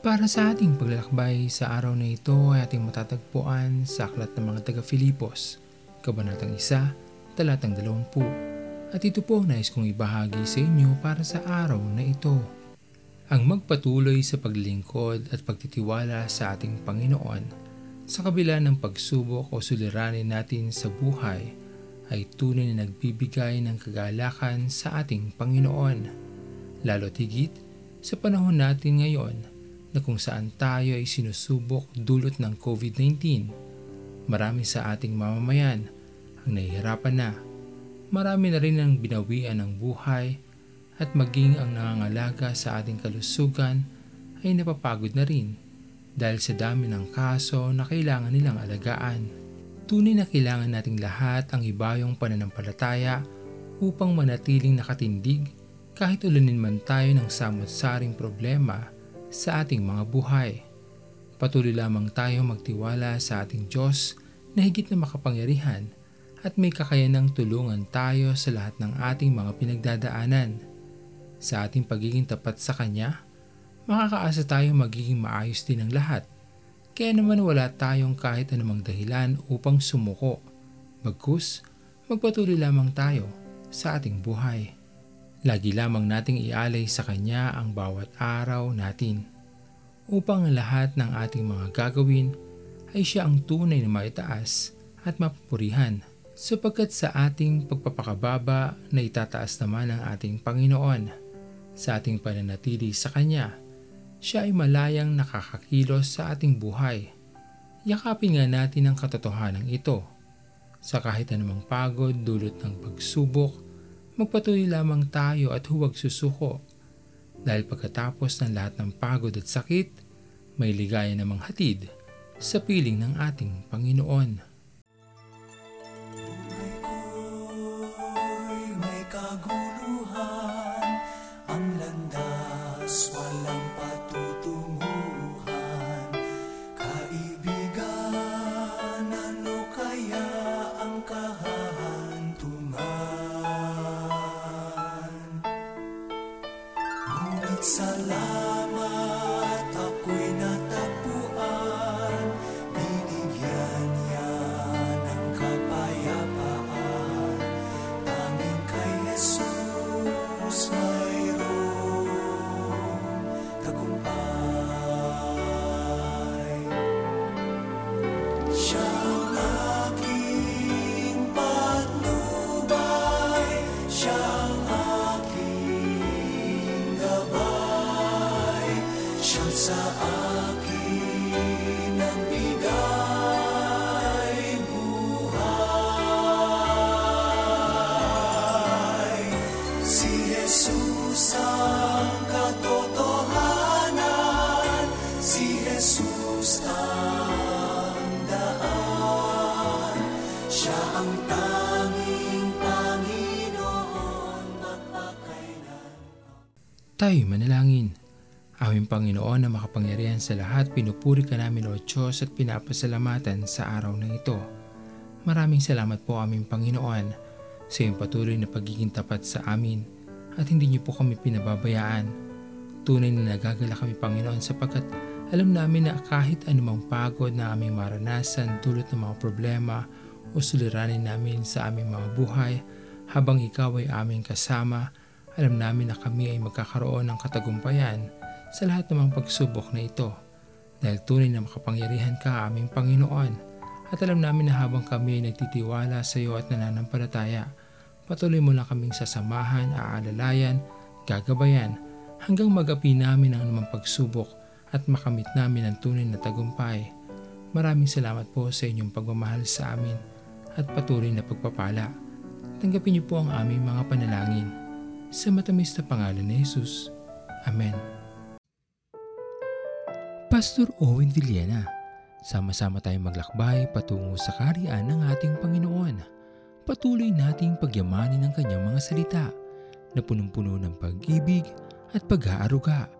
Para sa ating paglalakbay sa araw na ito ay ating matatagpuan sa Aklat ng mga taga-Filipos, Kabanatang 1, Talatang 20. At ito po nais kong ibahagi sa inyo para sa araw na ito. Ang magpatuloy sa paglilingkod at pagtitiwala sa ating Panginoon sa kabila ng pagsubok o suliranin natin sa buhay ay tunay na nagbibigay ng kagalakan sa ating Panginoon. Lalo't higit sa panahon natin ngayon na kung saan tayo ay sinusubok dulot ng COVID-19. Marami sa ating mamamayan ang nahihirapan na. Marami na rin ang binawian ng buhay at maging ang nangangalaga sa ating kalusugan ay napapagod na rin dahil sa dami ng kaso na kailangan nilang alagaan. Tunay na kailangan nating lahat ang ibayong pananampalataya upang manatiling nakatindig kahit ulanin man tayo ng samot-saring problema sa ating mga buhay. Patuloy lamang tayo magtiwala sa ating Diyos na higit na makapangyarihan at may kakayanang tulungan tayo sa lahat ng ating mga pinagdadaanan. Sa ating pagiging tapat sa Kanya, makakaasa tayo magiging maayos din ang lahat. Kaya naman wala tayong kahit anumang dahilan upang sumuko. Bagkus, magpatuloy lamang tayo sa ating buhay. Lagi lamang nating ialay sa Kanya ang bawat araw natin upang ang lahat ng ating mga gagawin ay siya ang tunay na maitaas at mapupurihan sapagkat sa ating pagpapakababa na itataas naman ng ating Panginoon sa ating pananatili sa Kanya siya ay malayang nakakakilos sa ating buhay. Yakapin nga natin ang katotohanan ito. Sa kahit anumang pagod dulot ng pagsubok, magpatuloy lamang tayo at huwag susuko. Dahil pagkatapos ng lahat ng pagod at sakit, may ligaya namang hatid sa piling ng ating Panginoon. Kaguluhan, ang landas walang patutunguhan. Ngunit salamat Jesus ang daan, siya ang tanging Panginoon magpakailan. Tayo manalangin. Aming Panginoon na makapangyarihan sa lahat, pinupuri ka namin o Diyos at pinapasalamatan sa araw na ito. Maraming salamat po aming Panginoon sa iyong patuloy na pagiging tapat sa amin at hindi niyo po kami pinababayaan. Tunay na nagagala kami Panginoon sapagkat alam namin na kahit anumang pagod na aming maranasan dulot ng mga problema o suliranin namin sa aming mga buhay habang ikaw ay aming kasama, alam namin na kami ay magkakaroon ng katagumpayan sa lahat ng mga pagsubok na ito. Dahil tunay na makapangyarihan ka aming Panginoon at alam namin na habang kami ay nagtitiwala sa iyo at nananampalataya, patuloy mo lang kaming sasamahan, aalalayan, gagabayan hanggang magapi namin ang anumang pagsubok at makamit namin ang tunay na tagumpay. Maraming salamat po sa inyong pagmamahal sa amin at patuloy na pagpapala. Tanggapin niyo po ang aming mga panalangin. Sa matamis na pangalan ni Jesus. Amen. Pastor Owen Villena, sama-sama tayong maglakbay patungo sa kariyan ng ating Panginoon. Patuloy nating pagyamanin ang kanyang mga salita na punong-puno ng pag-ibig at pag-aaruga.